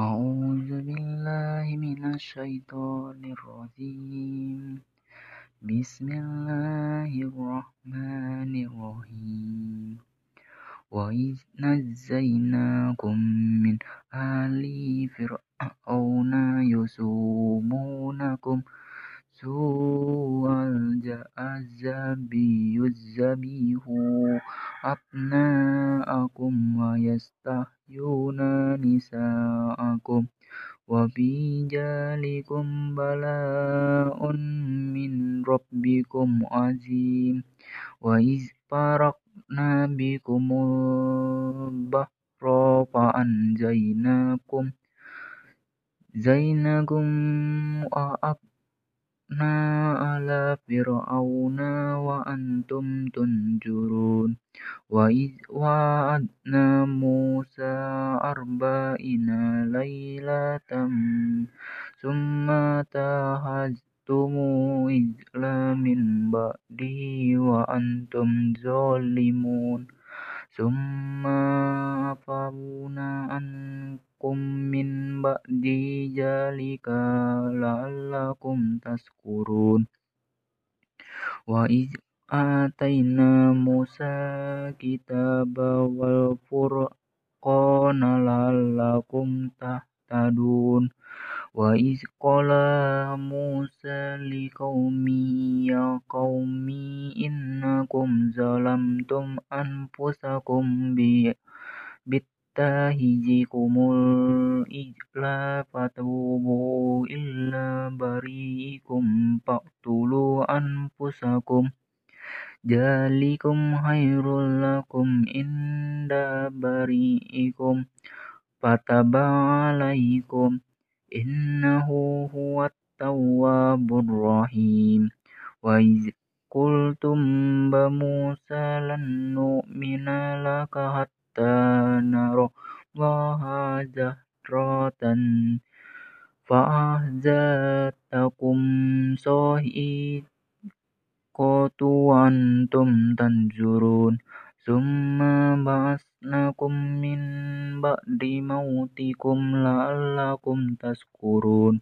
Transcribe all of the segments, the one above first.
أعوذ بالله من الشيطان الرجيم بسم الله الرحمن الرحيم وإذ نجيناكم من آل فرعون يسومونكم سوء العذاب يذبحون arhamna akum wa yastahyuna nisa akum wa bijalikum bala un min robbikum azim wa izparak nabi kumubah rofa anjainakum zainakum aab na ila fir'auna wa antum tunjurun wa iz wa'adna musa arba'ina laylatam summa tahaj Tumu badi wa antum zolimun, summa fauna ankum min badi jalika la alakum taskurun. وإذ آتينا موسى كتاب والفرقان لعلكم تهتدون وإذ قال موسى لقومه يا قوم إنكم ظلمتم أنفسكم باتخذكم العجل فتوبوا إلى بريكم فاقتلوا أنفسكم anfusakum jalikum khairul lakum inda bari'ikum fataba alaikum innahu huwat tawwabur rahim wa Kultum ba Musa lan nu'mina hatta naro Waha jahratan Fa'ahzatakum sohid الْمَلَائِكَةُ وَأَنْتُمْ تَنْظُرُونَ ثُمَّ بَعَثْنَاكُمْ مِنْ بَعْدِ مَوْتِكُمْ لَعَلَّكُمْ تَشْكُرُونَ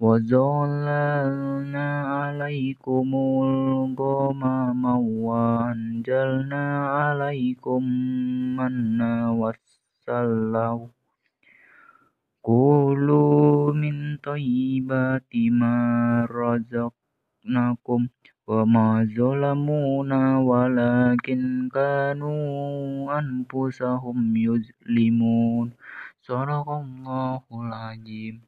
وَجَعَلْنَا عَلَيْكُمُ الْغَمَامَ وَأَنْزَلْنَا عَلَيْكُمْ مَنًّا وَسَلْوَىٰ كُلُوا مِنْ طَيِّبَاتِ مَا رَزَقَكُمُ akhnakum wa ma zalamuna walakin kanu anfusahum yuzlimun. Sarakallahul azim.